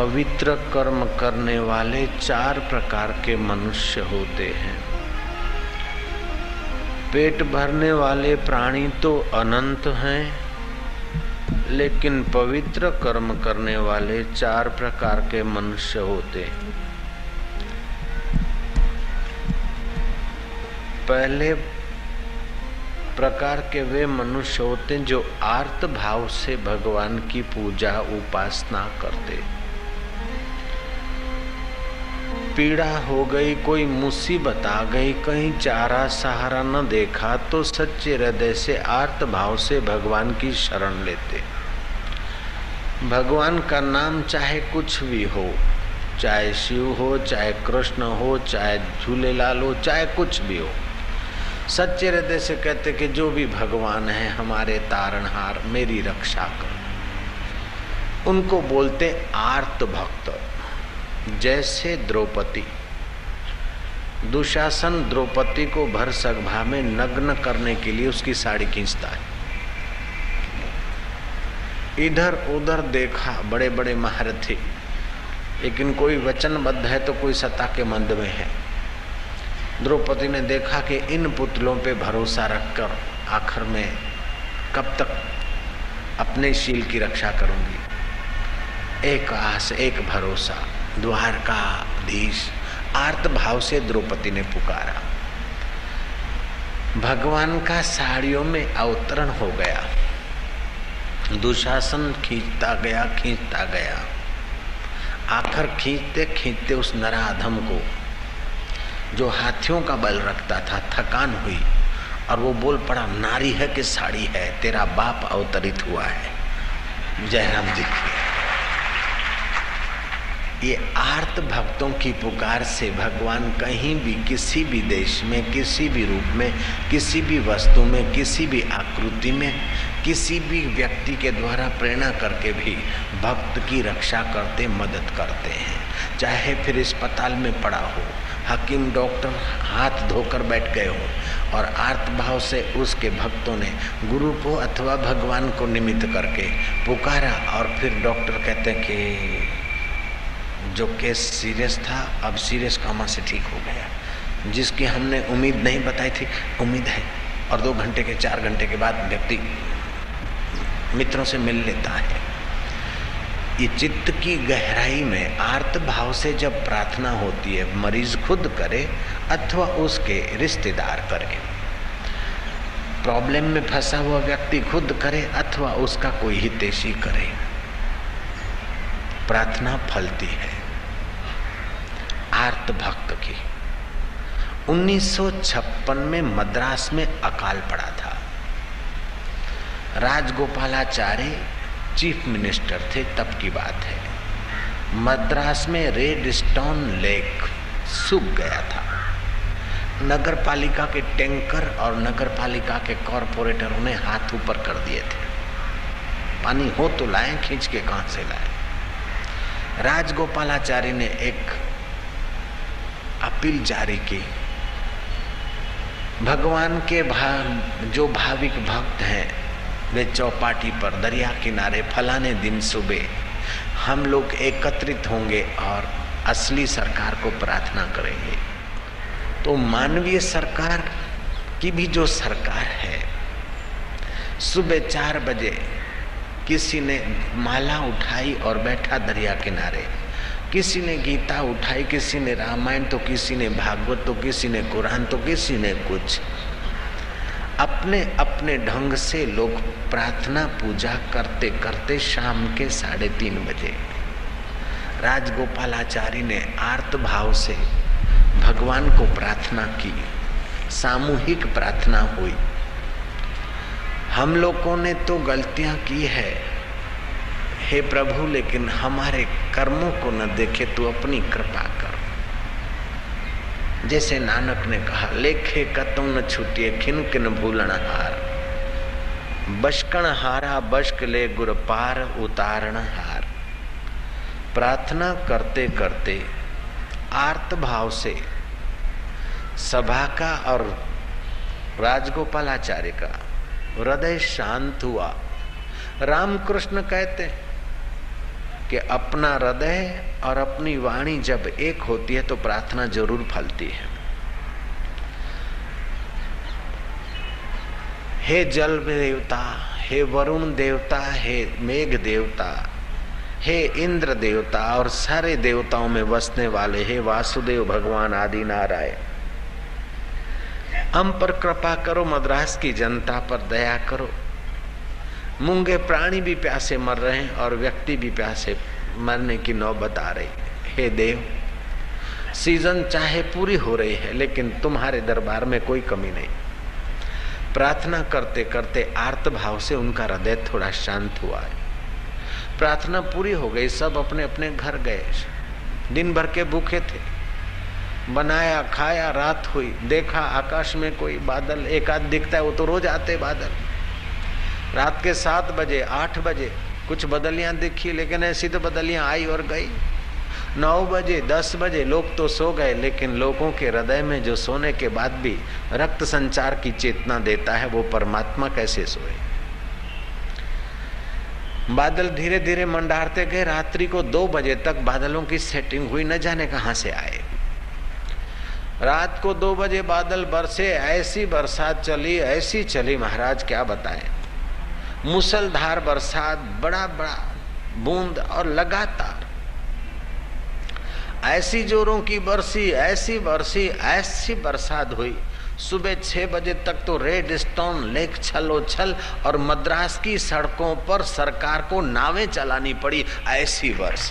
पवित्र कर्म करने वाले चार प्रकार के मनुष्य होते हैं। पेट भरने वाले प्राणी तो अनंत हैं, लेकिन पवित्र कर्म करने वाले चार प्रकार के मनुष्य होते हैं। पहले प्रकार के वे मनुष्य होते हैं जो आर्त भाव से भगवान की पूजा उपासना करते पीड़ा हो गई, कोई मुसीबत आ गई, कहीं चारा सहारा न देखा तो सच्चे हृदय से, आर्त भाव से भगवान की शरण लेते। भगवान का नाम चाहे कुछ भी हो, चाहे शिव हो, चाहे कृष्ण हो, चाहे झूलेलाल हो, चाहे कुछ भी हो, सच्चे हृदय से कहते कि जो भी भगवान है, हमारे तारणहार, मेरी रक्षा कर। उनको बोलते आर्त भक्त। जैसे द्रौपदी। दुशासन द्रौपदी को भर सगभा में नग्न करने के लिए उसकी साड़ी खींचता है। इधर उधर देखा बड़े बड़े महारथी, लेकिन कोई वचनबद्ध है तो कोई सत्ता के मंद में है। द्रौपदी ने देखा कि इन पुतलों पे भरोसा रखकर आखिर में कब तक अपने शील की रक्षा करूँगी? एक आस, एक भरोसा। द्वारकाधीश आर्त भाव से द्रौपदी ने पुकारा। भगवान का साड़ियों में अवतरण हो गया। दुशासन खींचता गया खींचता गया। आखिर खींचते खींचते उस नराधम को, जो हाथियों का बल रखता था, थकान हुई और वो बोल पड़ा, नारी है कि साड़ी है? तेरा बाप अवतरित हुआ है। जयराम जी की ये आर्त भक्तों की पुकार से भगवान कहीं भी, किसी भी देश में, किसी भी रूप में, किसी भी वस्तु में, किसी भी आकृति में, किसी भी व्यक्ति के द्वारा प्रेरणा करके भी भक्त की रक्षा करते, मदद करते हैं। चाहे फिर अस्पताल में पड़ा हो, हकीम डॉक्टर हाथ धोकर बैठ गए हो, और आर्त भाव से उसके भक्तों ने गुरु को अथवा भगवान को निमित्त करके पुकारा और फिर डॉक्टर कहते हैं कि जो केस सीरियस था, अब सीरियस कामा से ठीक हो गया। जिसकी हमने उम्मीद नहीं बताई थी, उम्मीद है। और दो घंटे के, चार घंटे के बाद व्यक्ति मित्रों से मिल लेता है। ये चित्त की गहराई में आर्त भाव से जब प्रार्थना होती है, मरीज़ खुद करे अथवा उसके रिश्तेदार करे। प्रॉब्लम में फंसा हुआ व्यक्ति खुद करे अथवा उसका कोई हितेशी करे। प्रार्थना फलती है। आर्त भक्त की। 1956 में मद्रास में अकाल पड़ा था। राजगोपालाचार्य चीफ मिनिस्टर थे, तब की बात है। मद्रास में रेड स्टोन लेक सूख गया था। नगर पालिका के टैंकर और नगर पालिका के कॉरपोरेटरों ने हाथ ऊपर कर दिए थे। पानी हो तो लाए, खींच के कहाँ से लाए? राजगोपालाचारी ने एक अपील जारी की। भगवान के भाव जो भाविक भक्त हैं, वे चौपाटी पर, दरिया किनारे, फलाने दिन सुबह, हम लोग एकत्रित होंगे और असली सरकार को प्रार्थना करेंगे। तो मानवीय सरकार की भी जो सरकार है, सुबह चार बजे किसी ने माला उठाई और बैठा दरिया किनारे किसी ने गीता उठाई, किसी ने रामायण तो किसी ने भागवत तो किसी ने कुरान तो किसी ने कुछ। अपने अपने ढंग से लोग प्रार्थना पूजा करते करते शाम के साढ़े तीन बजे राजगोपालाचारी ने आर्त भाव से भगवान को प्रार्थना की, सामूहिक प्रार्थना हुई। हम लोगों ने तो गलतियाँ की है हे प्रभु, लेकिन हमारे कर्मों को न देखे तू अपनी कृपा कर। जैसे नानक ने कहा, लेखे कतु न छूटिए खिन किन भूलन हार। बशकण हारा, बशक ले गुर पार, उतारण हार। प्रार्थना करते करते, आर्त भाव से सभा का और राजगोपालाचार्य का हृदय शांत हुआ। रामकृष्ण कहते कि अपना हृदय और अपनी वाणी जब एक होती है तो प्रार्थना ज़रूर फलती है। हे जल देवता, हे वरुण देवता, हे मेघ देवता, हे इंद्र देवता और सारे देवताओं में बसने वाले, हे वासुदेव, भगवान आदि नारायण, हम पर कृपा करो, मद्रास की जनता पर दया करो। मूँगे प्राणी भी प्यासे मर रहे हैं और व्यक्ति भी प्यासे मरने की नौबत आ रही हे। देव सीज़न चाहे पूरी हो रही है, लेकिन तुम्हारे दरबार में कोई कमी नहीं। प्रार्थना करते करते आर्त भाव से उनका हृदय थोड़ा शांत हुआ है। प्रार्थना पूरी हो गई, सब अपने अपने घर गए। दिन भर के भूखे थे। बनाया, खाया, रात हुई, देखा, आकाश में कोई बादल एक आध दिखता है, वो तो रोज आते बादल। रात के सात बजे, आठ बजे, कुछ बदलियाँ दिखी, लेकिन ऐसी तो बदलियाँ आई और गई। नौ बजे, दस बजे, लोग तो सो गए, लेकिन लोगों के हृदय में जो सोने के बाद भी रक्त संचार की चेतना देता है, वो परमात्मा कैसे सोए? बादल धीरे धीरे मंडारते गए, रात्रि को दो बजे तक बादलों की सेटिंग हुई, न जाने कहाँ से आए। रात को दो बजे बादल बरसे, ऐसी बरसात चली, ऐसी चली, महाराज, क्या बताएँ? मुसलधार बरसात, बड़ा बड़ा बूंद और लगातार। ऐसी जोरों की बरसी, ऐसी बरसी, ऐसी बरसात हुई। सुबह छह बजे तक तो रेड स्टोन लेक छलो छल और मद्रास की सड़कों पर सरकार को नावें चलानी पड़ी ऐसी वर्ष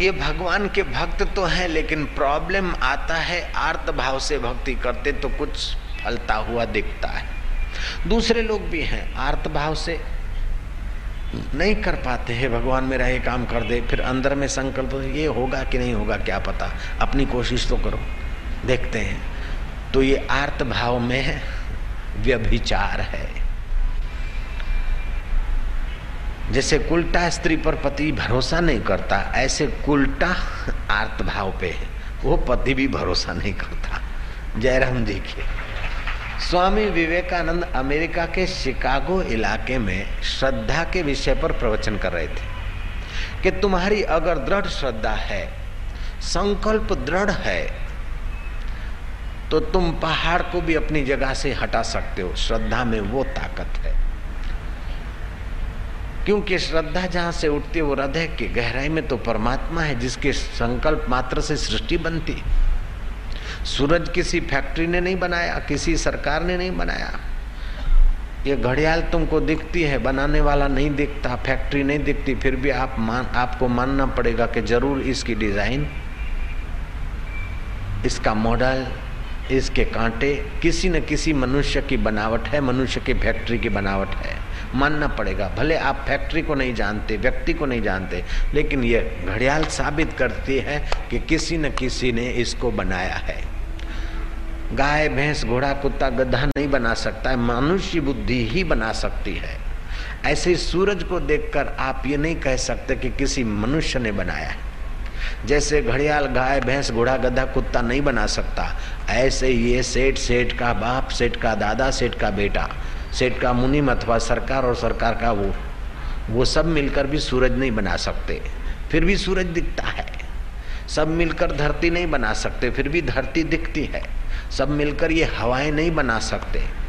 ये भगवान के भक्त तो हैं, लेकिन प्रॉब्लम आता है आर्त भाव से भक्ति करते तो कुछ फलता हुआ दिखता है। दूसरे लोग भी हैं, आर्त भाव से नहीं कर पाते हैं, भगवान मेरा ये काम कर दे, फिर अंदर में संकल्प, ये होगा कि नहीं होगा, क्या पता? अपनी कोशिश तो करो, देखते हैं। तो ये आर्त भाव में व्यभिचार है। जैसे कुलटा स्त्री पर पति भरोसा नहीं करता, ऐसे कुलटा आर्त भाव पे है, वो पति भी भरोसा नहीं करता। जयराम जी के स्वामी विवेकानंद अमेरिका के शिकागो इलाके में श्रद्धा के विषय पर प्रवचन कर रहे थे कि तुम्हारी अगर दृढ़ श्रद्धा है, संकल्प दृढ़ है तो तुम पहाड़ को भी अपनी जगह से हटा सकते हो। श्रद्धा में वो ताकत है। क्योंकि श्रद्धा जहाँ से उठती है, वो हृदय की गहराई में तो परमात्मा है, जिसके संकल्प मात्र से सृष्टि बनती। सूरज किसी फैक्ट्री ने नहीं बनाया, किसी सरकार ने नहीं बनाया। ये घड़ियाल तुमको दिखती है, बनाने वाला नहीं दिखता, फैक्ट्री नहीं दिखती, फिर भी आप मान, आपको मानना पड़ेगा कि ज़रूर इसकी डिज़ाइन, इसका मॉडल, इसके कांटे, किसी न किसी मनुष्य की बनावट है, मनुष्य की फैक्ट्री की बनावट है। मानना पड़ेगा, भले आप फैक्ट्री को नहीं जानते, व्यक्ति को नहीं जानते, लेकिन ये घड़ियाल साबित करती है कि किसी न किसी ने इसको बनाया है। गाय, भैंस, घोड़ा, कुत्ता, गधा नहीं बना सकता है, मनुष्य बुद्धि ही बना सकती है। ऐसे सूरज को देखकर आप ये नहीं कह सकते कि किसी मनुष्य ने बनाया है। जैसे घड़ियाल गाय, भैंस, घोड़ा, गधा, कुत्ता नहीं बना सकता, ऐसे ये सेठ सेठ का बाप, सेठ का दादा, सेठ का बेटा, सेठ का मुनिम अथवा सरकार और सरकार का वो वो सब मिलकर भी सूरज नहीं बना सकते, फिर भी सूरज दिखता है। सब मिलकर धरती नहीं बना सकते, फिर भी धरती दिखती है। सब मिलकर ये हवाएँ नहीं बना सकते।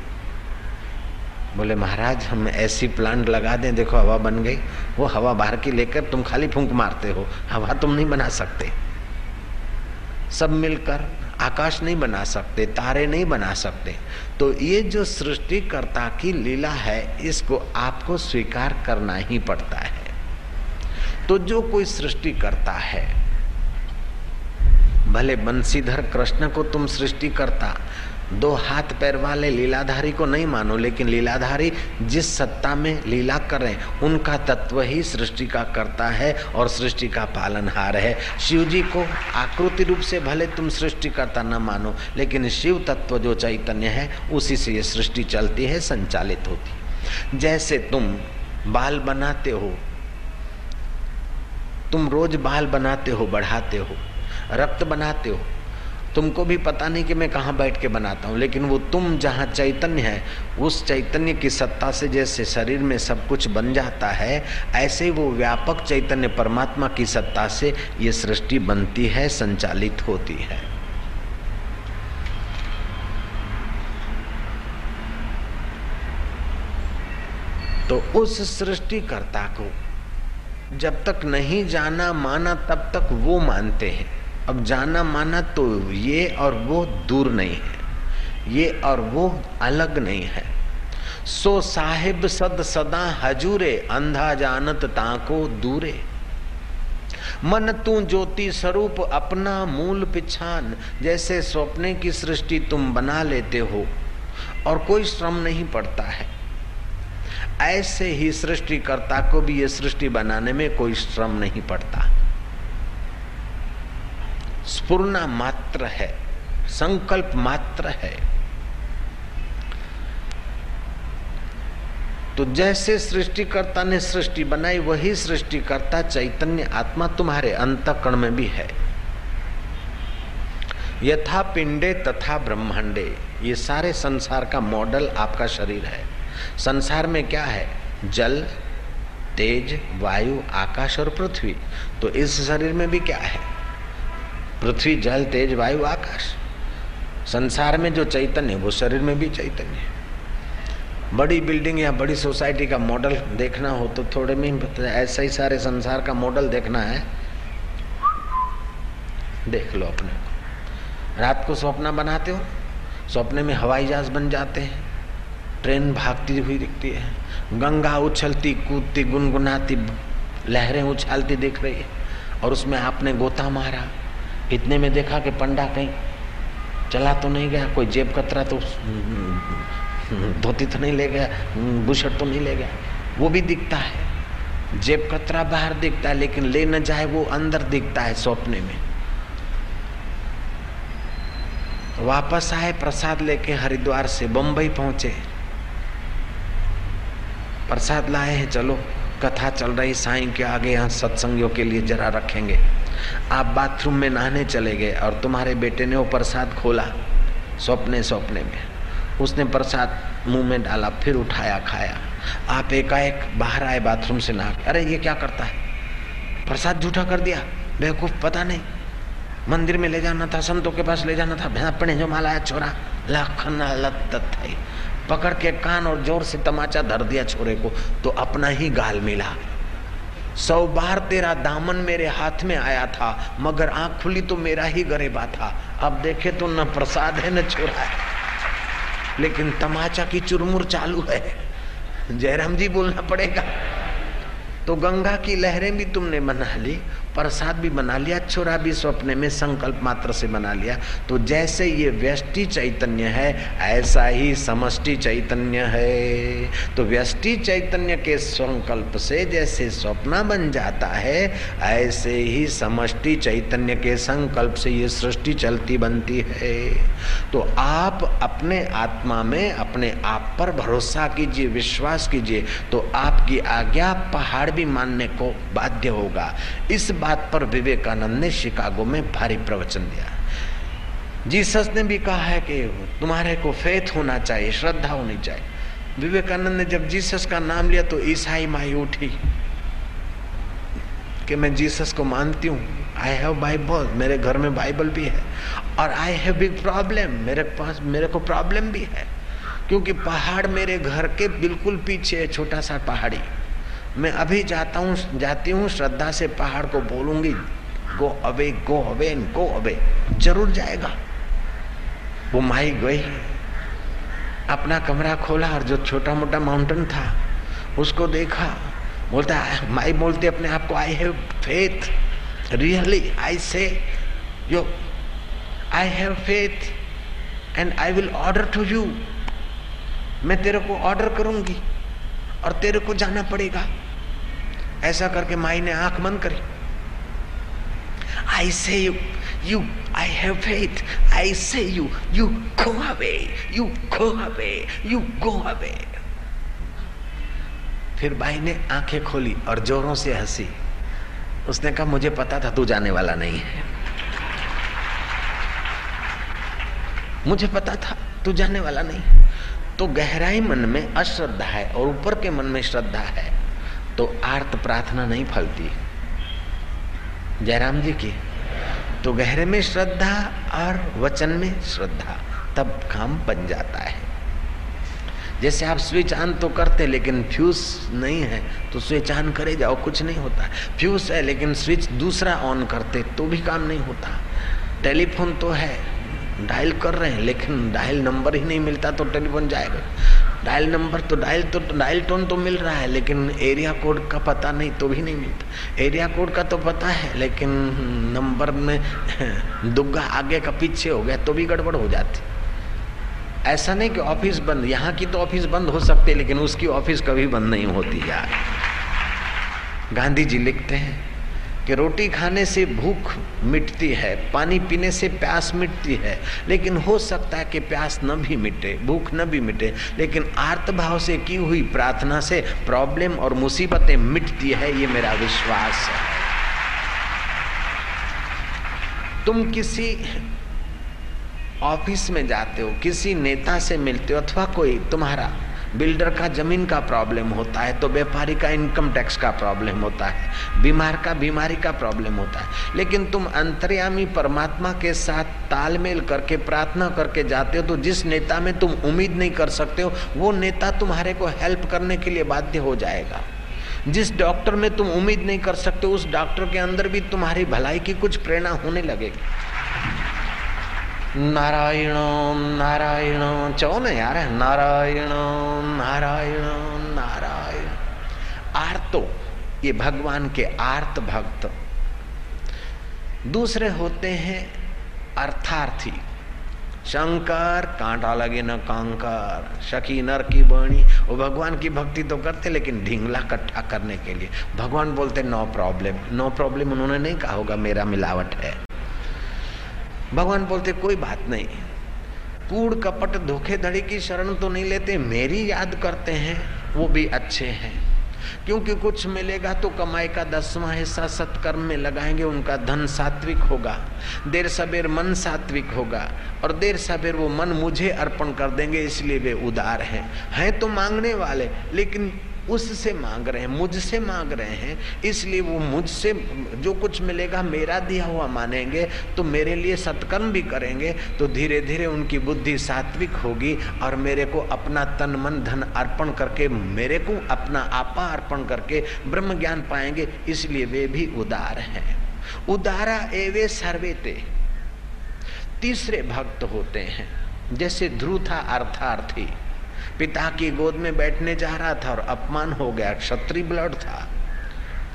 बोले, महाराज, हम ऐसी प्लांट लगा दें, देखो हवा बन गई, वो हवा बाहर की लेकर तुम खाली फूंक मारते हो, हवा तुम नहीं बना सकते। सब मिलकर आकाश नहीं बना सकते, तारे नहीं बना सकते। तो ये जो सृष्टिकर्ता की लीला है, इसको आपको स्वीकार करना ही पड़ता है। तो जो कोई सृष्टि करता है भले बंसीधर कृष्ण को तुम सृष्टि करता, दो हाथ पैर वाले लीलाधारी को नहीं मानो, लेकिन लीलाधारी जिस सत्ता में लीला कर करें उनका तत्व ही सृष्टि का करता है और सृष्टि का पालनहार है। शिव जी को आकृति रूप से भले तुम सृष्टि करता न मानो, लेकिन शिव तत्व जो चैतन्य है, उसी से ये सृष्टि चलती है, संचालित होती जैसे तुम बाल बनाते हो, तुम रोज बाल बनाते हो, बढ़ाते हो रक्त बनाते हो। तुमको भी पता नहीं कि मैं कहाँ बैठ के बनाता हूँ, लेकिन वो तुम जहाँ चैतन्य है, उस चैतन्य की सत्ता से जैसे शरीर में सब कुछ बन जाता है, ऐसे ही वो व्यापक चैतन्य परमात्मा की सत्ता से ये सृष्टि बनती है, संचालित होती है। तो उस सृष्टिकर्ता को जब तक नहीं जाना माना, तब तक वो मानते हैं। अब जाना माना तो ये और वो दूर नहीं है। ये और वो अलग नहीं है। सो साहिब सद सदा हजूरे, अंधा जानत ताको दूरे। मन तू ज्योति स्वरूप अपना मूल पिछान, जैसे स्वप्ने की सृष्टि तुम बना लेते हो, और कोई श्रम नहीं पड़ता है। ऐसे ही सृष्टिकर्ता को भी ये सृष्टि बनाने में कोई श्रम नहीं पड़ता। स्पूर्णा मात्र है, संकल्प मात्र है। तो जैसे सृष्टिकर्ता ने सृष्टि बनाई, वही सृष्टिकर्ता चैतन्य आत्मा तुम्हारे अंतकण में भी है। यथा पिंडे तथा ब्रह्मांडे, ये सारे संसार का मॉडल आपका शरीर है। संसार में क्या है? जल, तेज, वायु, आकाश और पृथ्वी। तो इस शरीर में भी क्या है? पृथ्वी, जल, तेज, वायु, आकाश। संसार में जो चैतन्य है वो शरीर में भी चैतन्य है। बड़ी बिल्डिंग या बड़ी सोसाइटी का मॉडल देखना हो तो थोड़े में ऐसा ही सारे संसार का मॉडल देखना है। देख लो अपने को। रात को सपना बनाते हो सपने में हवाई जहाज़ बन जाते हैं। ट्रेन भागती हुई दिखती है। गंगा उछलती, कूदती, गुनगुनाती, लहरें उछालती दिख रही है। और उसमें आपने गोता मारा। इतने में देखा कि पंडा कहीं चला तो नहीं गया, कोई जेब कतरा तो धोती तो नहीं ले गया बुशट तो नहीं ले गया। वो भी दिखता है। जेब कतरा बाहर दिखता है, लेकिन ले न जाए वो अंदर दिखता है सपने में। वापस आए, प्रसाद लेके हरिद्वार से बम्बई पहुँचे। प्रसाद लाए हैं, चलो, कथा चल रही, साईं के आगे यहाँ सत्संगियों के लिए जरा रखेंगे। आप बाथरूम में नहाने चले गए और तुम्हारे बेटे ने वो प्रसाद खोला सपने सपने में। उसने प्रसाद मुँह में डाला, फिर उठाया, खाया। आप एकाएक बाहर आए बाथरूम से नहा अरे, ये क्या करता है? प्रसाद झूठा कर दिया। बेवकूफ़, पता नहीं। मंदिर में ले जाना था, संतों के पास ले जाना था। अपने जो माला छोरा। लखन लत पकड़ के कान और ज़ोर से तमाचा धर दिया छोरे को तो अपना ही गाल मिला। सौ बार तेरा दामन मेरे हाथ में आया था, मगर आँख खुली तो मेरा ही गरेबा था। अब देखे तो न प्रसाद है, न छोरा है। लेकिन तमाचा की चुरमुर चालू है। जयराम जी बोलना पड़ेगा। तो गंगा की लहरें भी तुमने मना ली प्रसाद भी बना लिया छोरा भी स्वप्न में संकल्प मात्र से बना लिया। तो जैसे ये व्यष्टि चैतन्य है, ऐसा ही समष्टि चैतन्य है। तो व्यष्टि चैतन्य के संकल्प से जैसे स्वप्न बन जाता है, ऐसे ही समष्टि चैतन्य के संकल्प से ये सृष्टि चलती बनती है। तो आप अपने आत्मा में अपने आप पर भरोसा कीजिए, विश्वास कीजिए तो आपकी आज्ञा पहाड़ भी मानने को बाध्य होगा। इस बात पर विवेकानंद ने शिकागो में भारी प्रवचन दिया। जीसस ने भी कहा है कि तुम्हारे को फेथ होना चाहिए, श्रद्धा होनी चाहिए। विवेकानंद ने जब जीसस का नाम लिया तो ईसाई माई उठी कि मैं जीसस को मानती हूँ। आई हैव बाइबल मेरे घर में बाइबल भी है। और आई हैव बिग प्रॉब्लम मेरे पास, मेरे को प्रॉब्लम भी है। क्योंकि पहाड़ मेरे घर के बिल्कुल पीछे है, छोटा सा पहाड़ी। मैं अभी जाता हूँ, जाती हूँ, श्रद्धा से पहाड़ को बोलूँगी, go away go away go away. ज़रूर जाएगा। वो माई गई। अपना कमरा खोला और जो छोटा मोटा माउंटेन था, उसको देखा। बोलता है माई बोलते अपने आप को I have faith really I say yo I have faith and I will order to you मैं तेरे को ऑर्डर करूँगी और तेरे को जाना पड़ेगा। ऐसा करके माई ने आँख बंद करी। I say you you I have faith I say you you go away you go away you go away फिर भाई ने आँखें खोली और जोरों से हँसी। उसने कहा, मुझे पता था तू जाने वाला नहीं है। मुझे पता था तू जाने वाला नहीं तो गहराई मन में अश्रद्धा है और ऊपर के मन में श्रद्धा है। तो आर्त प्रार्थना नहीं फलती। जयराम जी की तो गहरे में श्रद्धा और वचन में श्रद्धा, तब काम बन जाता है। जैसे आप स्विच ऑन तो करते, लेकिन फ्यूज नहीं है तो स्विच ऑन करे जाओ, कुछ नहीं होता। फ्यूज है, लेकिन स्विच दूसरा ऑन करते तो भी काम नहीं होता। टेलीफोन तो है, डायल कर रहे हैं, लेकिन डायल नंबर ही नहीं मिलता तो टेलीफोन जाएगा। डायल नंबर तो डायल तो डायल टोन तो मिल रहा है, लेकिन एरिया कोड का पता नहीं तो भी नहीं मिलता। एरिया कोड का तो पता है, लेकिन नंबर में दुग्गा आगे का पीछे हो गया तो भी गड़बड़ हो जाती। ऐसा नहीं कि ऑफ़िस बंद, यहाँ की तो ऑफ़िस बंद हो सकती है, लेकिन उसकी ऑफ़िस कभी बंद नहीं होती यार। गांधी जी लिखते हैं कि रोटी खाने से भूख मिटती है, पानी पीने से प्यास मिटती है, लेकिन हो सकता है कि प्यास न भी मिटे, भूख न भी मिटे, लेकिन आर्त भाव से की हुई प्रार्थना से प्रॉब्लम और मुसीबतें मिटती है, ये मेरा विश्वास है। तुम किसी ऑफ़िस में जाते हो, किसी नेता से मिलते हो, अथवा कोई तुम्हारा बिल्डर का ज़मीन का प्रॉब्लम होता है तो व्यापारी का इनकम टैक्स का प्रॉब्लम होता है, बीमार का बीमारी का प्रॉब्लम होता है। लेकिन तुम अंतर्यामी परमात्मा के साथ तालमेल करके, प्रार्थना करके जाते हो तो जिस नेता में तुम उम्मीद नहीं कर सकते हो, वो नेता तुम्हारे को हेल्प करने के लिए बाध्य हो जाएगा। जिस डॉक्टर में तुम उम्मीद नहीं कर सकते उस डॉक्टर के अंदर भी तुम्हारी भलाई की कुछ प्रेरणा होने लगेगी। नारायण नारायण, चो न यार, नारायण नारायण नारायण। आर्तो, ये भगवान के आर्त भक्त। दूसरे होते हैं अर्थार्थी। शंकर, कांटा लगे न कांकर शकी नर की बणी वो भगवान की भक्ति तो करते, लेकिन ढींगला कट्ठा करने के लिए। भगवान बोलते नो प्रॉब्लम नो प्रॉब्लम उन्होंने नहीं कहा होगा, मेरा मिलावट है। भगवान बोलते, कोई बात नहीं। कूड़, कपट धोखेधड़ी की शरण तो नहीं लेते, मेरी याद करते हैं, वो भी अच्छे हैं। क्योंकि कुछ मिलेगा तो कमाई का दसवां हिस्सा सत्कर्म में लगाएँगे, उनका धन सात्विक होगा। देर सबेर मन सात्विक होगा, और देर सबेर वो मन मुझे अर्पण कर देंगे, इसलिए वे उदार हैं। हैं तो मांगने वाले, लेकिन उससे मांग रहे हैं, मुझसे मांग रहे हैं, इसलिए वो मुझसे, जो कुछ मिलेगा मेरा दिया हुआ मानेंगे तो मेरे लिए सत्कर्म भी करेंगे तो धीरे धीरे उनकी बुद्धि सात्विक होगी और मेरे को अपना तन, मन, धन अर्पण करके, मेरे को अपना आपा अर्पण करके ब्रह्म ज्ञान पाएँगे, इसलिए वे भी उदार हैं। उदारा एवे सर्वेते। तीसरे भक्त होते हैं, जैसे ध्रुव था अर्थार्थी। पिता की गोद में बैठने जा रहा था और अपमान हो गया, क्षत्रिय ब्लड था।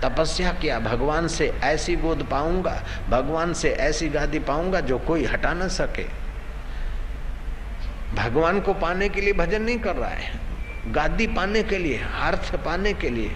तपस्या किया, भगवान से ऐसी गोद पाऊँगा, भगवान से ऐसी गादी पाऊँगा जो कोई हटा ना सके। भगवान को पाने के लिए भजन नहीं कर रहा है। गादी पाने के लिए अर्थ पाने के लिए,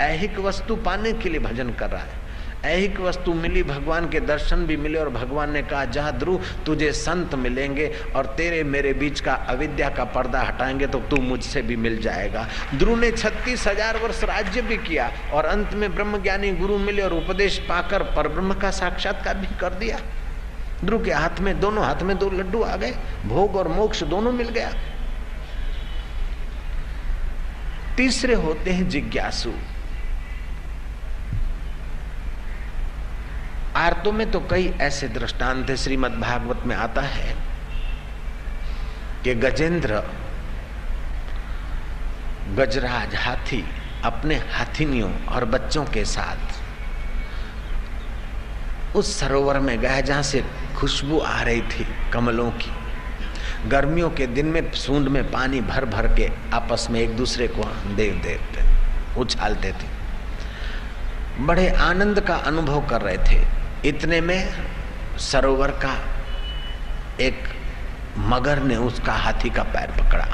ऐहिक वस्तु पाने के लिए भजन कर रहा है। ऐहिक वस्तु मिली, भगवान के दर्शन भी मिले और भगवान ने कहा जा ध्रुव तुझे संत मिलेंगे और तेरे मेरे बीच का अविद्या का पर्दा हटाएँगे तो तू मुझसे भी मिल जाएगा। ध्रुव ने छत्तीस हज़ार वर्ष राज्य भी किया और अंत में ब्रह्म ज्ञानी गुरु मिले और उपदेश पाकर पर ब्रह्म का साक्षात्कार भी कर दिया। ध्रुव के हाथ में, दोनों हाथ में दो लड्डू आ गए। भोग और मोक्ष दोनों मिल गया। तीसरे होते हैं जिज्ञासु। आरतों में तो कई ऐसे दृष्टांत है, श्रीमद भागवत में आता है कि गजेंद्र, गजराज हाथी अपने हाथिनियों और बच्चों के साथ उस सरोवर में गया जहाँ से खुशबू आ रही थी कमलों की। गर्मियों के दिन में सूंड में पानी भर भर के आपस में एक दूसरे को देव देते उछालते थे। बड़े आनंद का अनुभव कर रहे थे। इतने में सरोवर का एक मगर ने उसका हाथी का पैर पकड़ा।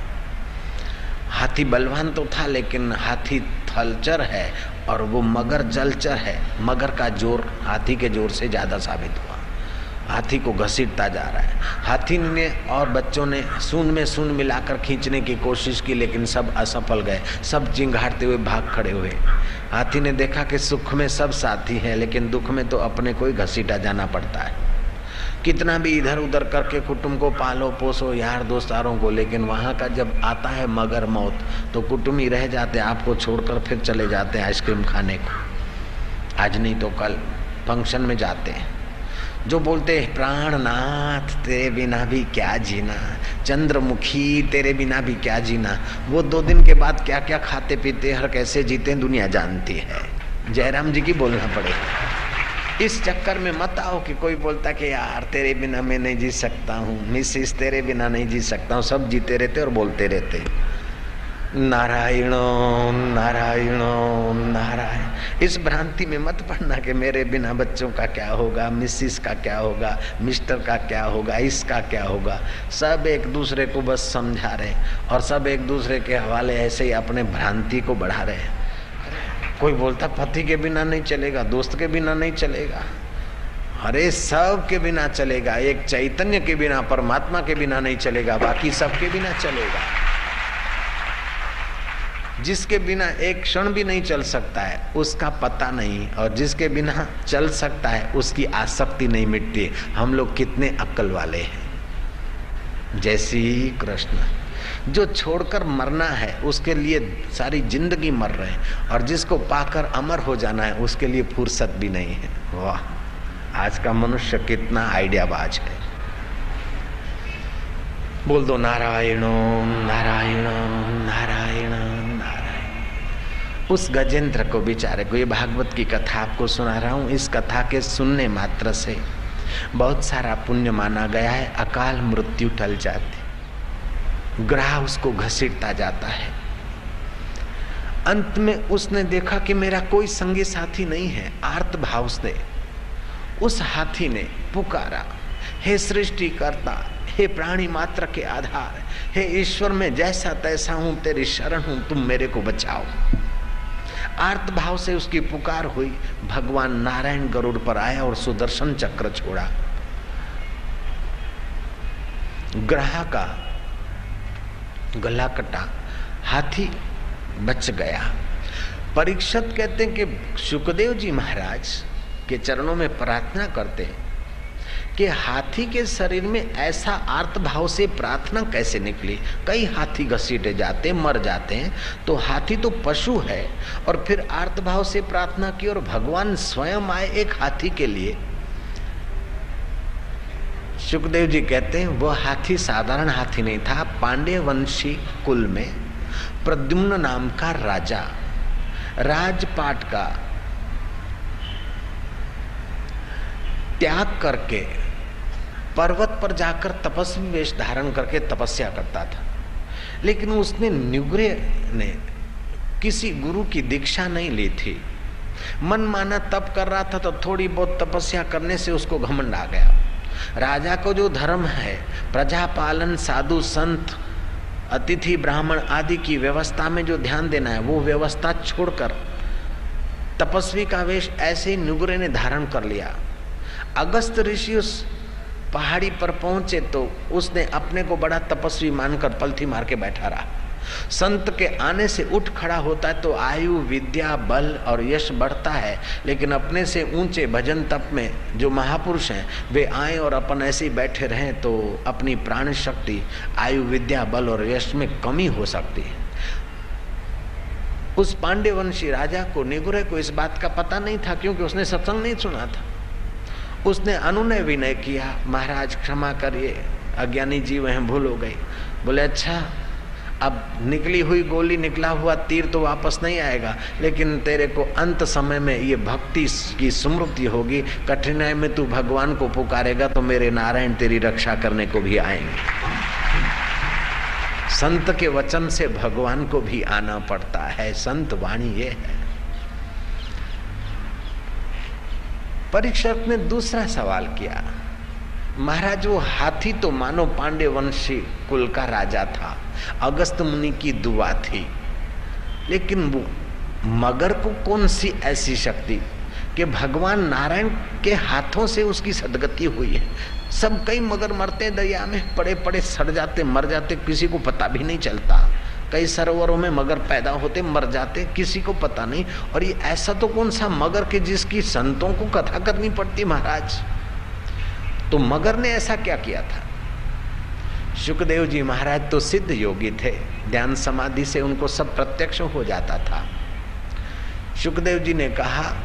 हाथी बलवान तो था, लेकिन हाथी थलचर है और वो मगर जलचर है। मगर का ज़ोर हाथी के ज़ोर से ज़्यादा साबित हुआ। हाथी को घसीटता जा रहा है। हाथी ने और बच्चों ने सुन में सुन मिलाकर खींचने की कोशिश की, लेकिन सब असफल गए। सब चिंगारते हुए भाग खड़े हुए। हाथी ने देखा कि सुख में सब साथी हैं, लेकिन दुख में तो अपने को ही घसीटा जाना पड़ता है। कितना भी इधर उधर करके कुटुंब को पालो, पोसो, यार दोस्तारों को, लेकिन वहाँ का जब आता है मगर मौत तो कुटुंब ही रह जाते, आपको छोड़कर फिर चले जाते हैं आइसक्रीम खाने को। आज नहीं तो कल फ़ंक्शन में जाते हैं। जो बोलते हैं, प्राणनाथ, तेरे बिना भी क्या जीना? चंद्रमुखी, तेरे बिना भी क्या जीना? वो दो दिन के बाद क्या क्या खाते पीते, हर कैसे जीते, दुनिया जानती है। जयराम जी की बोलना पड़ेगा इस चक्कर में मत आओ कि कोई बोलता कि, यार, तेरे बिना मैं नहीं जी सकता हूँ। मिसिस तेरे बिना नहीं जी सकता हूँ। सब जीते रहते और बोलते रहते नारायण नारायण नारायण। इस भ्रांति में मत पड़ना कि मेरे बिना बच्चों का क्या होगा, मिसिस का क्या होगा, मिस्टर का क्या होगा, इसका क्या होगा। सब एक दूसरे को बस समझा रहे और सब एक दूसरे के हवाले ऐसे ही अपने भ्रांति को बढ़ा रहे हैं। कोई बोलता, पति के बिना नहीं चलेगा, दोस्त के बिना नहीं चलेगा। अरे, सब के बिना चलेगा, एक चैतन्य के बिना, परमात्मा के बिना नहीं चलेगा, बाकी सबके बिना चलेगा। जिसके बिना एक क्षण भी नहीं चल सकता है, उसका पता नहीं, और जिसके बिना चल सकता है, उसकी आसक्ति नहीं मिटती हम लोग कितने अक्ल वाले हैं। जैसी कृष्ण जो छोड़कर मरना है, उसके लिए सारी ज़िंदगी मर रहे हैं, और जिसको पाकर अमर हो जाना है, उसके लिए फुर्सत भी नहीं है। वाह, आज का मनुष्य कितना आइडियाबाज है। बोल दो, नारायण नारायण नारायण। उस गजेंद्र को बेचारे को, ये भागवत की कथा आपको सुना रहा हूँ। इस कथा के सुनने मात्र से बहुत सारा पुण्य माना गया है। अकाल मृत्यु टल जाती। ग्रह उसको घसीटता जाता है। अंत में उसने देखा कि मेरा कोई संगी साथी नहीं है। आर्त भाव से उस हाथी ने पुकारा, हे सृष्टि करता हे प्राणी मात्र के आधार, हे ईश्वर, में जैसा तैसा हूँ, तेरी शरण हूँ, तुम मेरे को बचाओ। आर्त भाव से उसकी पुकार हुई। भगवान नारायण गरुड़ पर आया और सुदर्शन चक्र छोड़ा। ग्रह का गला कटा हाथी बच गया। परीक्षत कहते हैं कि सुखदेव जी महाराज के चरणों में प्रार्थना करते हैं। कि हाथी के शरीर में ऐसा आर्त भाव से प्रार्थना कैसे निकली? कई हाथी घसीटे जाते, मर जाते हैं तो हाथी तो पशु है और फिर आर्त भाव से प्रार्थना की और भगवान स्वयं आए एक हाथी के लिए। सुखदेव जी कहते हैं, वह हाथी साधारण हाथी नहीं था पांडे वंशी कुल में प्रद्युम्न नाम का राजा, राजपाट का त्याग करके पर्वत पर जाकर तपस्वी वेश धारण करके तपस्या करता था। लेकिन उसने निग्रे ने किसी गुरु की दीक्षा नहीं ली थी। मन माना तप कर रहा था तो थोड़ी बहुत तपस्या करने से उसको घमंड आ गया। राजा को जो धर्म है प्रजा पालन साधु संत, अतिथि ब्राह्मण आदि की व्यवस्था में जो ध्यान देना है, वो व्यवस्था छोड़कर तपस्वी का वेश ऐसे ही नुगरे ने धारण कर लिया। अगस्त ऋषि उस पहाड़ी पर पहुँचे तो उसने अपने को बड़ा तपस्वी मानकर पलथी मार के बैठा रहा। संत के आने से उठ खड़ा होता है तो आयु, विद्या, बल और यश बढ़ता है, लेकिन अपने से ऊँचे भजन तप में जो महापुरुष हैं, वे आए और अपन ऐसे ही बैठे रहें तो अपनी प्राण शक्ति आयु, विद्या, बल और यश में कमी हो सकती है। उस पांड्यवंशी राजा को निगुरे को इस बात का पता नहीं था क्योंकि उसने सत्संग नहीं सुना था। उसने अनुनय विनय किया, महाराज, क्षमा करिए, अज्ञानी जीव हैं, भूल हो गई बोले अच्छा अब निकली हुई गोली, निकला हुआ तीर तो वापस नहीं आएगा, लेकिन तेरे को अंत समय में ये भक्ति की स्मृति होगी। कठिनाई में तू भगवान को पुकारेगा तो मेरे नारायण तेरी रक्षा करने को भी आएँगे। संत के वचन से भगवान को भी आना पड़ता है। संत वाणी ये है। परीक्षक ने दूसरा सवाल किया, महाराज, वो हाथी तो मानो पांडे वंशी कुल का राजा था, अगस्त मुनि की दुआ थी। लेकिन वो मगर को कौन सी ऐसी शक्ति कि भगवान नारायण के हाथों से उसकी सदगति हुई है? सब कई मगर मरते दरिया में पड़े पड़े सड़ जाते, मर जाते, किसी को पता भी नहीं चलता। कई सरोवरों में मगर पैदा होते, मर जाते, किसी को पता नहीं। और ये ऐसा तो कौन सा मगर के जिसकी संतों को कथा करनी पड़ती महाराज? तो मगर ने ऐसा क्या किया था? सुखदेव जी महाराज तो सिद्ध योगी थे। ध्यान समाधि से उनको सब प्रत्यक्ष हो जाता था। सुखदेव जी ने कहा,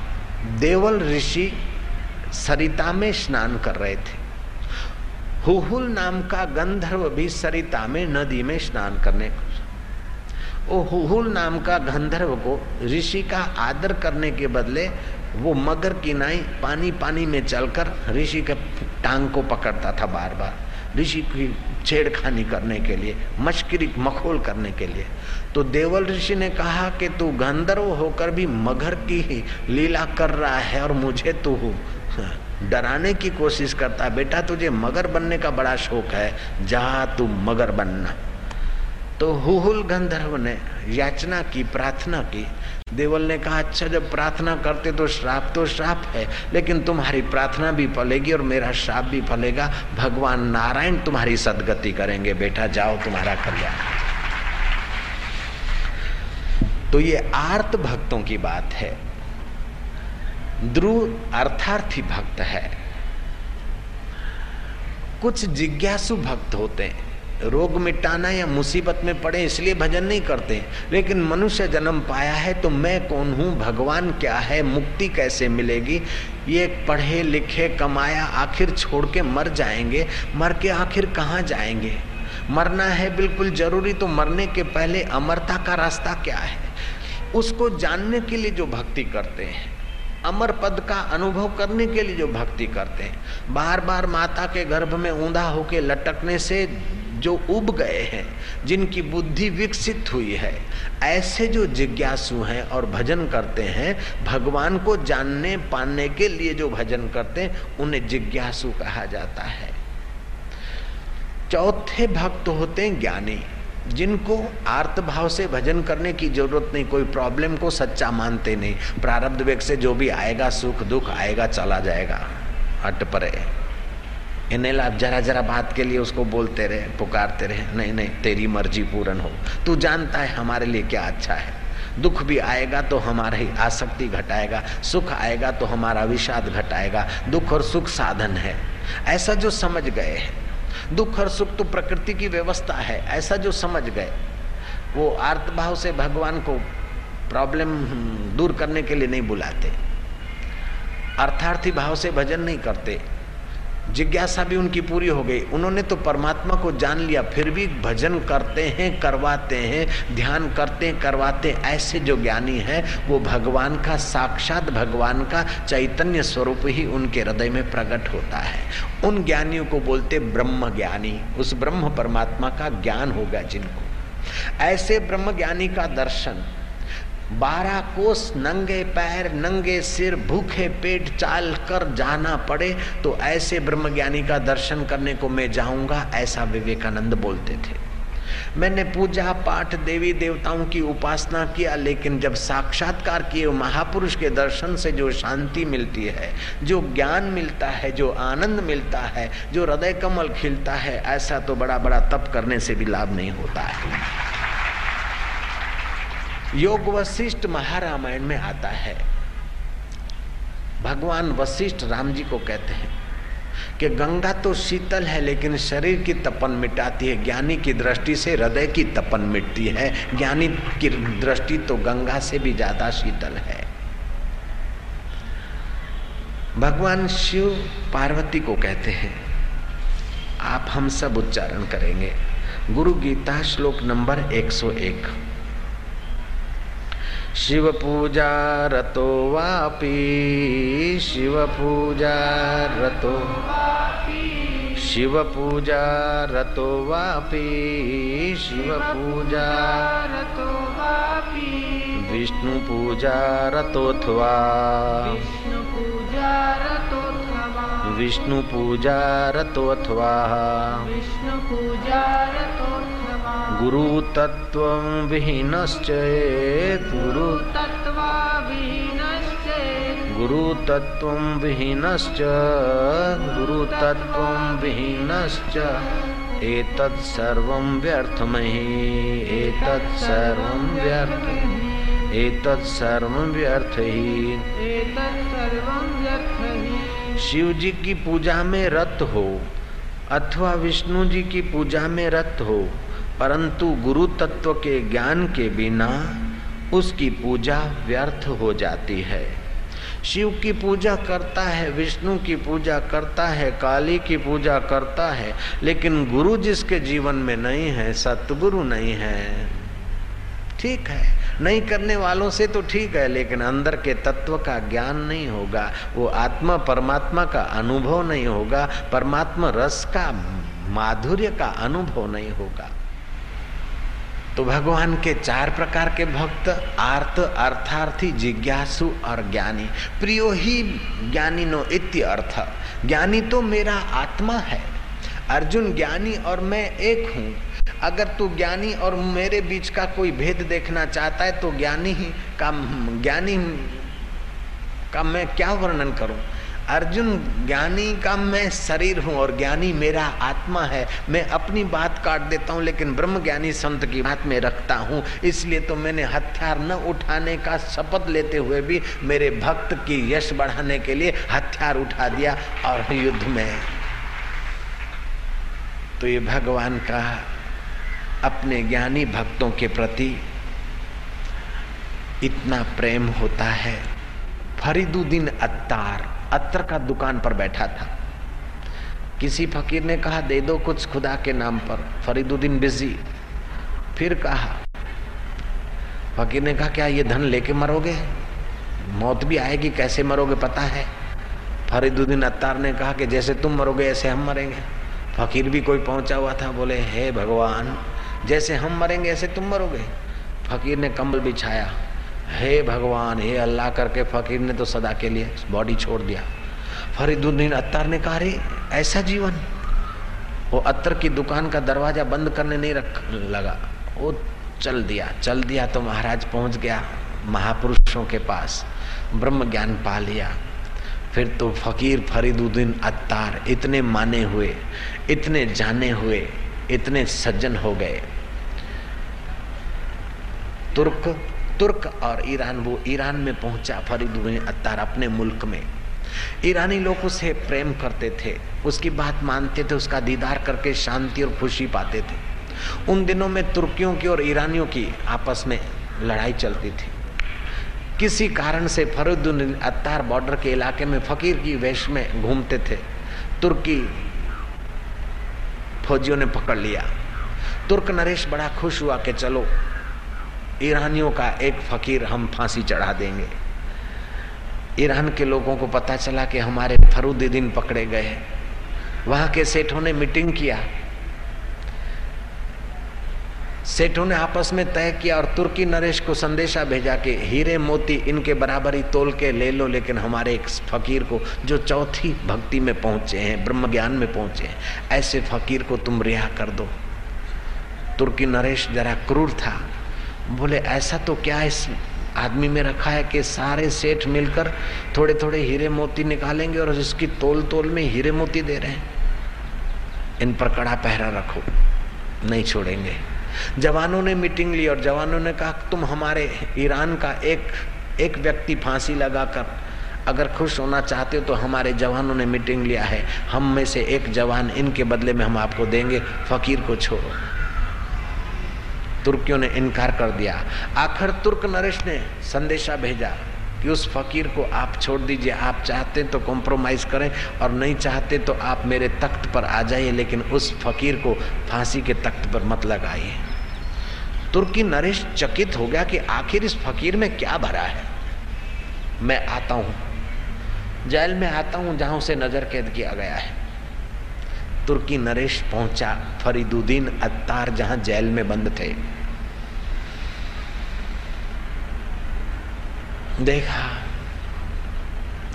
देवल ऋषि सरिता में स्नान कर रहे थे। हुहुल नाम का गंधर्व भी सरिता में, नदी में स्नान करने को वो हुहुल नाम का गंधर्व को ऋषि का आदर करने के बदले वो मगर की नाई पानी पानी में चलकर ऋषि के टांग को पकड़ता था बार बार ऋषि की छेड़खानी करने के लिए, मशकरी मखोल करने के लिए। तो देवल ऋषि ने कहा कि तू गंधर्व होकर भी मगर की ही लीला कर रहा है और मुझे तू डराने की कोशिश करता बेटा, तुझे मगर बनने का बड़ा शौक है। जा तू मगर बनना। तो हुहुल गंधर्व ने याचना की, प्रार्थना की। देवल ने कहा अच्छा जब प्रार्थना करते तो श्राप तो श्राप है, लेकिन तुम्हारी प्रार्थना भी फलेगी और मेरा श्राप भी फलेगा। भगवान नारायण तुम्हारी सदगति करेंगे, बेटा, जाओ तुम्हारा कल्याण तो ये आर्त भक्तों की बात है। ध्रुव अर्थार्थी भक्त है। कुछ जिज्ञासु भक्त होते हैं। रोग मिटाना या मुसीबत में पड़े इसलिए भजन नहीं करते। लेकिन मनुष्य जन्म पाया है तो मैं कौन हूँ? भगवान क्या है? मुक्ति कैसे मिलेगी? ये पढ़े लिखे कमाया आखिर छोड़ के मर जाएँगे। मर के आखिर कहाँ जाएँगे? मरना है बिल्कुल ज़रूरी तो मरने के पहले अमरता का रास्ता क्या है? उसको जानने के लिए जो भक्ति करते हैं, अमर पद का अनुभव करने के लिए जो भक्ति करते हैं बार बार माता के गर्भ में ऊंधा होके लटकने से जो उब गए हैं, जिनकी बुद्धि विकसित हुई है, ऐसे जो जिज्ञासु हैं और भजन करते हैं, भगवान को जानने पाने के लिए जो भजन करते हैं, उन्हें जिज्ञासु कहा जाता है। चौथे भक्त होते हैं ज्ञानी, जिनको आर्त भाव से भजन करने की ज़रूरत नहीं, कोई प्रॉब्लम को सच्चा मानते नहीं। प्रारब्ध वेग से जो भी आएगा, सुख दुख आएगा, चला जाएगा, हट परे इन्हें लाभ जरा जरा बात के लिए उसको बोलते रहे, पुकारते रहे, नहीं नहीं, तेरी मर्ज़ी पूर्ण हो। तू जानता है हमारे लिए क्या अच्छा है। दुख भी आएगा तो हमारी आसक्ति घटाएगा, सुख आएगा तो हमारा विषाद घटाएगा। दुख और सुख साधन है। ऐसा जो समझ गए हैं। दुख और सुख तो प्रकृति की व्यवस्था है। ऐसा जो समझ गए, वो आर्त भाव से भगवान को प्रॉब्लम दूर करने के लिए नहीं बुलाते। अर्थार्थी भाव से भजन नहीं करते। जिज्ञासा भी उनकी पूरी हो गई। उन्होंने तो परमात्मा को जान लिया, फिर भी भजन करते हैं, करवाते हैं, ध्यान करते हैं, करवाते हैं। ऐसे जो ज्ञानी हैं, वो भगवान का साक्षात भगवान का चैतन्य स्वरूप ही उनके हृदय में प्रकट होता है। उन ज्ञानियों को बोलते ब्रह्म ज्ञानी। उस ब्रह्म परमात्मा का ज्ञान होगा जिनको। ऐसे ब्रह्म ज्ञानी का दर्शन बारह कोस, नंगे पैर, नंगे सिर, भूखे पेट चाल कर जाना पड़े तो ऐसे ब्रह्मज्ञानी का दर्शन करने को मैं जाऊँगा, ऐसा विवेकानंद बोलते थे। मैंने पूजा पाठ, देवी देवताओं की उपासना किया, लेकिन जब साक्षात्कार किए, महापुरुष के दर्शन से जो शांति मिलती है, जो ज्ञान मिलता है, जो आनंद मिलता है, जो हृदय कमल खिलता है, ऐसा तो बड़ा बड़ा तप करने से भी लाभ नहीं होता है। योग वशिष्ठ महारामायण में आता है। भगवान वशिष्ठ राम जी को कहते हैं कि गंगा तो शीतल है, लेकिन शरीर की तपन मिटाती है, ज्ञानी की दृष्टि से हृदय की तपन मिटती है। ज्ञानी की दृष्टि तो गंगा से भी ज़्यादा शीतल है। भगवान शिव पार्वती को कहते हैं, आप हम सब उच्चारण करेंगे। गुरु गीता श्लोक नंबर 101 शिव पूजा रतो वापी शिव पूजा रतो शिव पूजा रतो वापी शिव पूजा रतो वापी विष्णु पूजा रतोथवा विष्णु पूजा रतोथवा विष्णु पूजा रतोथवा विष्णु पूजा रतोथवा गुरु तत्व विहीनश्चेत्। गुरु तत्व विहीनश्च गुरु तत्व विहीनश्च। एतत् सर्वं व्यर्थमहि, एतत् सर्वं व्यर्थ एतत् सर्वं व्यर्थ एतत् सर्वं व्यर्थ ही शिव जी की पूजा में रत हो, अथवा विष्णु जी की पूजा में रत हो परंतु गुरु तत्व के ज्ञान के बिना उसकी पूजा व्यर्थ हो जाती है। शिव की पूजा करता है, विष्णु की पूजा करता है, काली की पूजा करता है, लेकिन गुरु जिसके जीवन में नहीं है, सतगुरु नहीं है। ठीक है, नहीं करने वालों से तो ठीक है, लेकिन अंदर के तत्व का ज्ञान नहीं होगा, वो आत्मा परमात्मा का अनुभव नहीं होगा, परमात्मा रस का, माधुर्य का अनुभव नहीं होगा। तो भगवान के चार प्रकार के भक्त आर्थ अर्थार्थी, जिज्ञासु और ज्ञानी। प्रियो ही ज्ञानी नो इत्य अर्थ। ज्ञानी तो मेरा आत्मा है। अर्जुन ज्ञानी और मैं एक हूँ। अगर तू ज्ञानी और मेरे बीच का कोई भेद देखना चाहता है तो ज्ञानी ही का ज्ञानी का मैं क्या वर्णन करूँ? अर्जुन, ज्ञानी का मैं शरीर हूँ और ज्ञानी मेरा आत्मा है। मैं अपनी बात काट देता हूँ, लेकिन ब्रह्म ज्ञानी संत की बात में रखता हूँ। इसलिए तो मैंने हथियार न उठाने का शपथ लेते हुए भी मेरे भक्त की यश बढ़ाने के लिए हथियार उठा दिया और युद्ध में। तो ये भगवान का अपने ज्ञानी भक्तों के प्रति इतना प्रेम होता है। फरीदुद्दीन अत्तार अत्तर का दुकान पर बैठा था। किसी फकीर ने कहा, दे दो कुछ खुदा के नाम पर, फरीदुद्दीन बिज़ी। फिर कहा, फकीर ने कहा, क्या ये धन लेके मरोगे? मौत भी आएगी, कैसे मरोगे पता है? फरीदुद्दीन अत्तार ने कहा कि जैसे तुम मरोगे, ऐसे हम मरेंगे। फकीर भी कोई पहुँचा हुआ था, बोले, हे भगवान, जैसे हम मरेंगे, ऐसे तुम मरोगे? फकीर ने कंबल बिछाया। हे भगवान, हे अल्लाह करके फकीर ने तो सदा के लिए बॉडी छोड़ दिया। फरीदुद्दीन अत्तार ने कहा ऐसा जीवन? वो अत्तर की दुकान का दरवाज़ा बंद करने नहीं रख लगा। वो चल दिया चल दिया तो महाराज पहुँच गया महापुरुषों के पास। ब्रह्म ज्ञान पा लिया। फिर तो फकीर फरीदुद्दीन अत्तार इतने माने हुए, इतने जाने हुए, इतने सज्जन हो गए। तुर्क तुर्क और ईरान, वो ईरान में पहुँचा, फरीदुद्दीन अत्तार अपने मुल्क में। ईरानी लोग उसे प्रेम करते थे, उसकी बात मानते थे, उसका दीदार करके शांति और खुशी पाते थे। उन दिनों में तुर्कियों की और ईरानियों की आपस में लड़ाई चलती थी। किसी कारण से फरीदुद्दीन अत्तार बॉर्डर के इलाके में फकीर की वेश में घूमते थे। तुर्की फौजियों ने पकड़ लिया। तुर्क नरेश बड़ा खुश हुआ कि चलो ईरानियों का एक फकीर हम फांसी चढ़ा देंगे। ईरान के लोगों को पता चला कि हमारे फरुद्दीन पकड़े गए हैं। वहाँ के सेठों ने मीटिंग किया। सेठों ने आपस में तय किया और तुर्की नरेश को संदेशा भेजा कि हीरे मोती इनके बराबर तोल के ले लो, लेकिन हमारे एक फकीर को जो चौथी भक्ति में पहुँचे हैं ब्रह्म ज्ञान में पहुँचे हैं, ऐसे फकीर को तुम रिहा कर दो। तुर्की नरेश जरा क्रूर था। बोले, ऐसा तो क्या इस आदमी में रखा है कि सारे सेठ मिलकर थोड़े थोड़े हीरे मोती निकालेंगे और इसकी तोल तोल में हीरे मोती दे रहे हैं? इन पर कड़ा पहरा रखो, नहीं छोड़ेंगे। जवानों ने मीटिंग ली और जवानों ने कहा, तुम हमारे ईरान का एक एक व्यक्ति फांसी लगाकर अगर खुश होना चाहते हो तो हमारे जवानों ने मीटिंग लिया है। हम में से एक जवान इनके बदले में हम आपको देंगे, फकीर को छोड़ो। तुर्कियों ने इनकार कर दिया। आखिर तुर्क नरेश ने संदेशा भेजा कि उस फकीर को आप छोड़ दीजिए, आप चाहते तो कॉम्प्रोमाइज करें और नहीं चाहते तो आप मेरे तख्त पर आ जाइए, लेकिन उस फकीर को फांसी के तख्त पर मत लगाइए। तुर्की नरेश चकित हो गया कि आखिर इस फकीर में क्या भरा है। मैं आता हूँ, जेल में आता हूँ जहाँ उसे नज़र कैद किया गया है। तुर्की नरेश पहुँचा। फरीदुद्दीन अत्तार जहाँ जेल में बंद थे। देखा,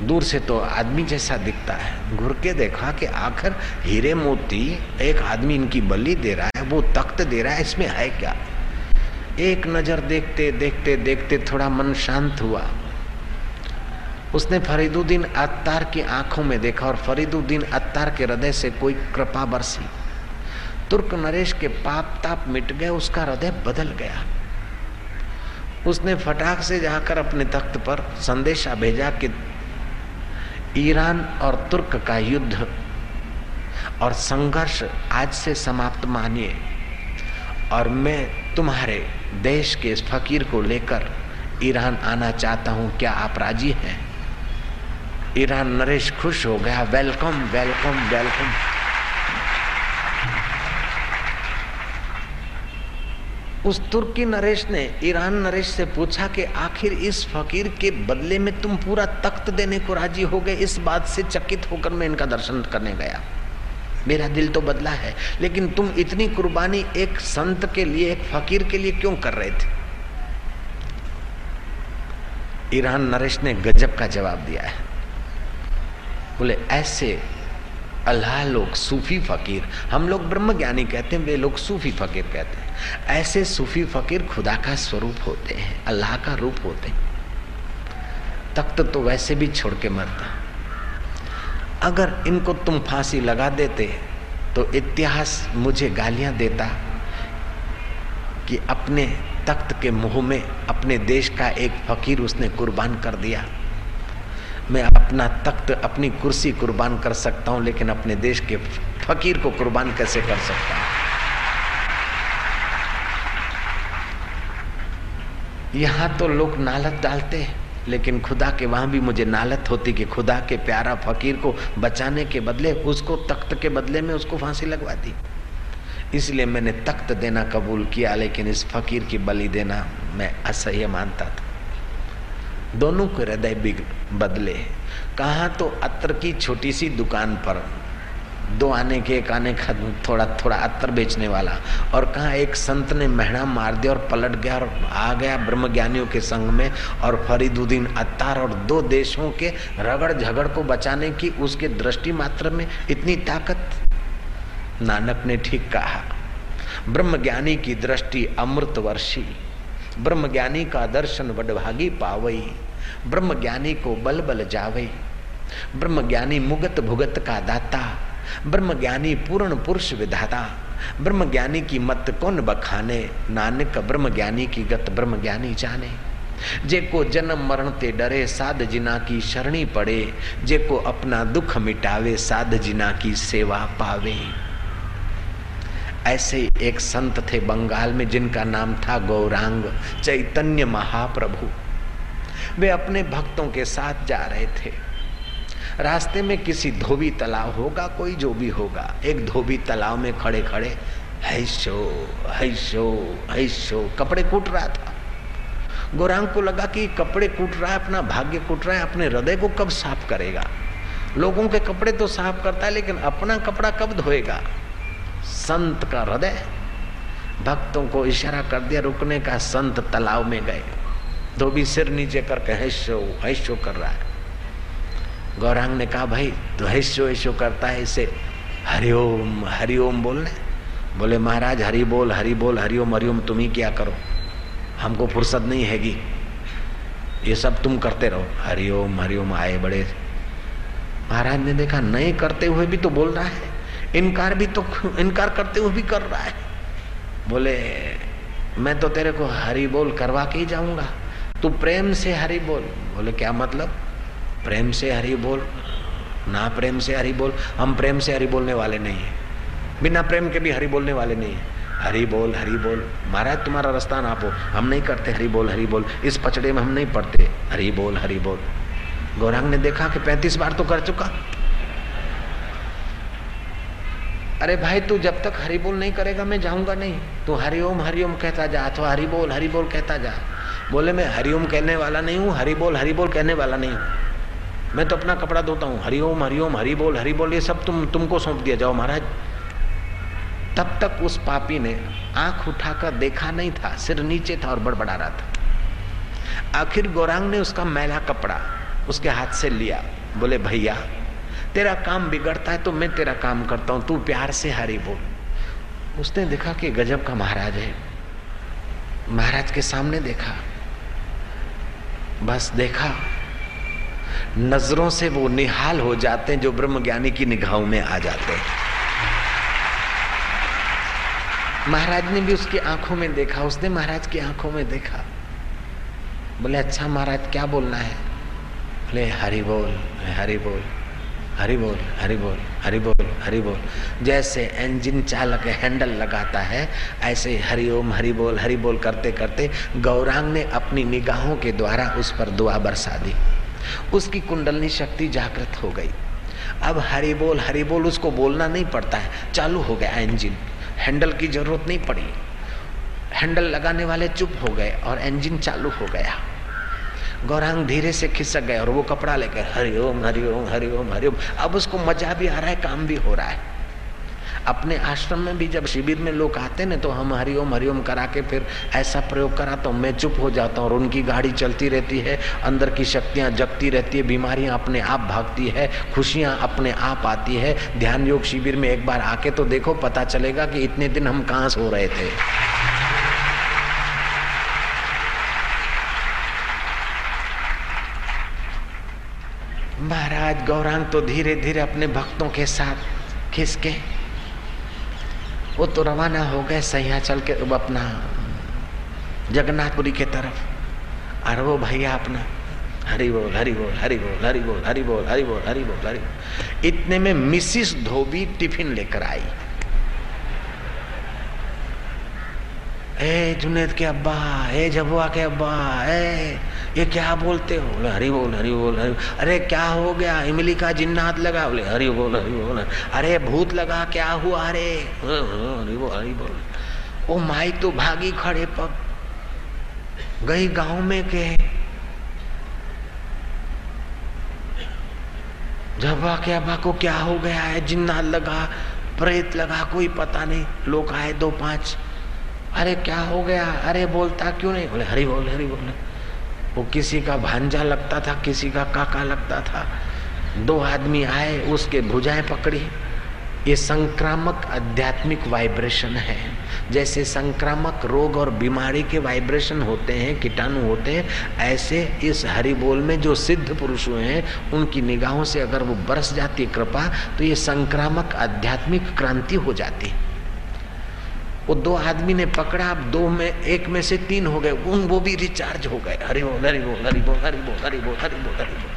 दूर से तो आदमी जैसा दिखता है। घुर के देखा कि आखिर हीरे मोती एक आदमी इनकी बलि दे रहा है, वो तख्त दे रहा है, इसमें है क्या? एक नज़र देखते देखते देखते थोड़ा मन शांत हुआ। उसने फरीदुद्दीन अत्तार की आँखों में देखा और फरीदुद्दीन अत्तार के हृदय से कोई कृपा बरसी। तुर्क नरेश के पाप ताप मिट गए, उसका हृदय बदल गया। उसने फटाक से जाकर अपने तख्त पर संदेशा भेजा कि ईरान और तुर्क का युद्ध और संघर्ष आज से समाप्त मानिए और मैं तुम्हारे देश के इस फकीर को लेकर ईरान आना चाहता हूँ। क्या आप राज़ी हैं? ईरान नरेश खुश हो गया। Welcome welcome welcome. उस तुर्की नरेश ने ईरान नरेश से पूछा कि आखिर इस फकीर के बदले में तुम पूरा तख्त देने को राज़ी हो गए? इस बात से चकित होकर मैं इनका दर्शन करने गया। मेरा दिल तो बदला है, लेकिन तुम इतनी कुर्बानी एक संत के लिए, एक फकीर के लिए क्यों कर रहे थे? ईरान नरेश ने गजब का जवाब दिया है। बोले, ऐसे अल्लाह लोग सूफी फकीर, हम लोग ब्रह्म ज्ञानी कहते हैं, वे लोग सूफी फकीर कहते हैं। ऐसे सूफी फकीर खुदा का स्वरूप होते हैं, अल्लाह का रूप होते हैं। तख्त तो वैसे भी छोड़ के मरता। अगर इनको तुम फांसी लगा देते तो इतिहास मुझे गालियाँ देता कि अपने तख्त के मुँह में, अपने देश का एक फकीर उसने कुर्बान कर दिया। मैं अपना तख्त, अपनी कुर्सी कुर्बान कर सकता हूँ, लेकिन अपने देश के फकीर को कुर्बान कैसे कर सकता हूँ? यहाँ तो लोग नालत डालते हैं, लेकिन खुदा के, वहाँ भी मुझे नालत होती कि खुदा के प्यारा फकीर को बचाने के बदले, उसको तख्त के बदले में उसको फांसी लगवा दी। इसलिए मैंने तख्त देना कबूल किया, लेकिन इस फकीर की बलि देना मैं असह्य मानता था। दोनों के हृदय बदले कहा तो अत्र की छोटी सी दुकान पर दो आने के एक आने का थोड़ा थोड़ा अत्र बेचने वाला और कहा एक संत ने महड़ा मार दिया और पलट गया और आ गया ब्रह्म ज्ञानियों के संग में और फरीदुद्दीन अत्तार और दो देशों के रगड़ झगड़ को बचाने की उसके दृष्टि मात्र में इतनी ताकत? नानक ने ठीक कहा। ब्रह्म ज्ञानी की दृष्टि अमृत वर्षी ब्रह्म ज्ञानी का दर्शन वडभागी पावई ब्रह्म ज्ञानी को बल बल जावई ब्रह्म ज्ञानी मुगत भुगत का दाता ब्रह्म ज्ञानी पूर्ण पुरुष विधाता ब्रह्म ज्ञानी की मत कौन बखाने, नानक ब्रह्म ज्ञानी की गत ब्रह्म ज्ञानी जाने। जे को जन्म मरण ते डरे साध जिना की शरणी पड़े, जे को अपना दुख मिटावे साध जिना की सेवा पावे। ऐसे एक संत थे बंगाल में जिनका नाम था गौरांग चैतन्य महाप्रभु। वे अपने भक्तों के साथ जा रहे थे। रास्ते में किसी धोबी तालाब होगा, कोई जो भी होगा। एक धोबी तालाब में खड़े खड़े हैशो हैशो हैशो, कपड़े कूट रहा था। गौरांग को लगा कि कपड़े कूट रहा है, अपना भाग्य कूट रहा है, अपने हृदय को कब साफ़ करेगा? लोगों के कपड़े तो साफ़ करता है, लेकिन अपना कपड़ा कब धोएगा? संत का हृदय। भक्तों को इशारा कर दिया, रुकने का संत तालाब में गए। धोबी सिर नीचे करके हैशो हैशो कर रहा है। गौरांग ने कहा, भाई तो हैशो हैशो करता है इसे। हरिओम हरिओम बोलने। बोले, महाराज, हरि बोल हरि बोल, हरिओम हरिओम, तुम ही क्या करो? हमको फुर्सत नहीं हैगी। ये सब तुम करते रहो। हरिओम हरिओम, आए बड़े। महाराज ने देखा, नहीं करते हुए भी तो बोल रहा है। इनकार भी तो इनकार करते हुए भी कर रहा है। बोले, मैं तो तेरे को हरी बोल करवा के ही जाऊँगा। तू प्रेम से हरी बोल। बोले, क्या मतलब? प्रेम से हरी बोल? ना प्रेम से हरी बोल। हम प्रेम से हरी बोलने वाले नहीं है। बिना प्रेम के भी हरी बोलने वाले नहीं है। हरी बोल हरी बोल। महाराज, तुम्हारा रास्ता ना पो हम नहीं करते हरी बोल हरी बोल। इस पचड़े में हम नहीं पढ़ते हरी बोल हरी बोल। गौरांग ने देखा कि पैंतीस बार तो कर चुका। अरे भाई, तू जब तक हरि बोल नहीं करेगा, मैं जाऊँगा नहीं। तू हरिओम हरिओम कहता जा, अथवा हरि बोल हरि बोल कहता जा। बोले, मैं हरिओम कहने वाला नहीं हूँ, हरि बोल हरि बोल कहने वाला नहीं हूँ। मैं तो अपना कपड़ा धोता हूँ हरिओम हरिओम हरि बोल हरि बोल, ये सब तुम, तुमको सौंप दिया जाओ महाराज। तब तक उस पापी ने आँख उठाकर देखा नहीं था, सिर नीचे था और बड़बड़ा रहा था। आखिर गौरांग ने उसका मैला कपड़ा उसके हाथ से लिया। बोले, भैया तेरा काम बिगड़ता है तो मैं तेरा काम करता हूँ, तू प्यार से हरी बोल। उसने देखा कि गजब का महाराज है। महाराज के सामने देखा। बस देखा। नज़रों से वो निहाल हो जाते हैं जो ब्रह्म ज्ञानी की निगाहों में आ जाते हैं। महाराज ने भी उसकी आँखों में देखा। उसने महाराज की आँखों में देखा। बोले अच्छा महाराज, क्या बोलना है? बोले, हरि बोल हरि बोल। हरि बोल हरि बोल हरि बोल हरि बोल। जैसे इंजन चालक हैंडल लगाता है, ऐसे हरि ओम, हरि बोल हरि बोल करते करते गौरांग ने अपनी निगाहों के द्वारा उस पर दुआ बरसा दी। उसकी कुंडलनी शक्ति जागृत हो गई। अब हरि बोल हरि बोल, उसको बोलना नहीं पड़ता है। चालू हो गया इंजन हैंडल की ज़रूरत नहीं पड़ी। हैंडल लगाने वाले चुप हो गए और इंजन चालू हो गया। गौरांग धीरे से खिसक गए और वो कपड़ा लेकर हरिओम हरिओम हरिओम हरिओम अब उसको मज़ा भी आ रहा है, काम भी हो रहा है। अपने आश्रम में भी जब शिविर में लोग आते ना तो हम हरिओम हरिओम करा के फिर ऐसा प्रयोग कराता हूँ मैं चुप हो जाता हूँ और उनकी गाड़ी चलती रहती है, अंदर की शक्तियाँ जगती रहती है, बीमारियाँ अपने आप भागती है, खुशियाँ अपने आप आती है। ध्यान योग शिविर में एक बार आके तो देखो, पता चलेगा कि इतने दिन हम कहाँ सो रहे थे। महाराज गौरांग तो धीरे धीरे अपने भक्तों के साथ खिसके वो तो रवाना हो गए सैया चल के अपना जगन्नाथपुरी के तरफ़। और वो भैया अपना, हरी बोल हरी बोल हरी बोल हरी बोल हरी बोल हरी बोल हरी बोल हरी बोल। इतने में मिसिस धोबी टिफ़िन लेकर आई। ए जुनेद के अब्बा, ए जबुआ के अब्बा, ए, ये क्या बोलते हो? बोले, हरी बोल हरी बोल हरी बोल। अरे, क्या हो गया? इमली का जिन्नात लगा। बोले, हरी बोल हरी बोल। अरे, भूत लगा, क्या हुआ अरे हरी बोल हरी बोल। ओ माई तो भागी खड़े पग। गई गाँव में के। जबा के अब्बा को क्या हो गया है? जिन्नात लगा, प्रेत लगा, कोई पता नहीं। लोग आए दो पाँच। अरे क्या हो गया? अरे बोलता क्यों नहीं? बोले, हरी बोल हरी बोल। वो किसी का भांजा लगता था, किसी का काका लगता था। दो आदमी आए, उसके भुजाएँ पकड़ी। ये संक्रामक आध्यात्मिक वाइब्रेशन है। जैसे संक्रामक रोग और बीमारी के वाइब्रेशन होते हैं, कीटाणु होते हैं, ऐसे इस हरि बोल में जो सिद्ध पुरुष हुए हैं, उनकी निगाहों से अगर वो बरस जाती कृपा तो ये संक्रामक आध्यात्मिक क्रांति हो जाती है। वो दो आदमी ने पकड़ा अब दो में एक में से तीन हो गए उन वो भी रिचार्ज हो गए हरि बोल हरी बोल हरी बोल हरी बोल हरी बोल हरी बोल हरी बोल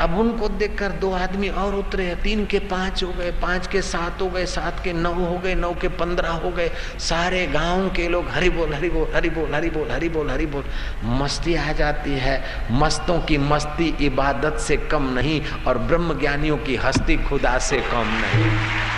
अब उनको देखकर दो आदमी और उतरे तीन के पाँच हो गए पाँच के सात हो गए सात के नौ हो गए नौ के पंद्रह हो गए सारे गाँव के लोग हरी बोल हरी बोल हरी बोल हरी बोल हरी बोल हरी बोल मस्ती आ जाती है मस्तों की मस्ती इबादत से कम नहीं और ब्रह्म ज्ञानियों की हस्ती खुदा से कम नहीं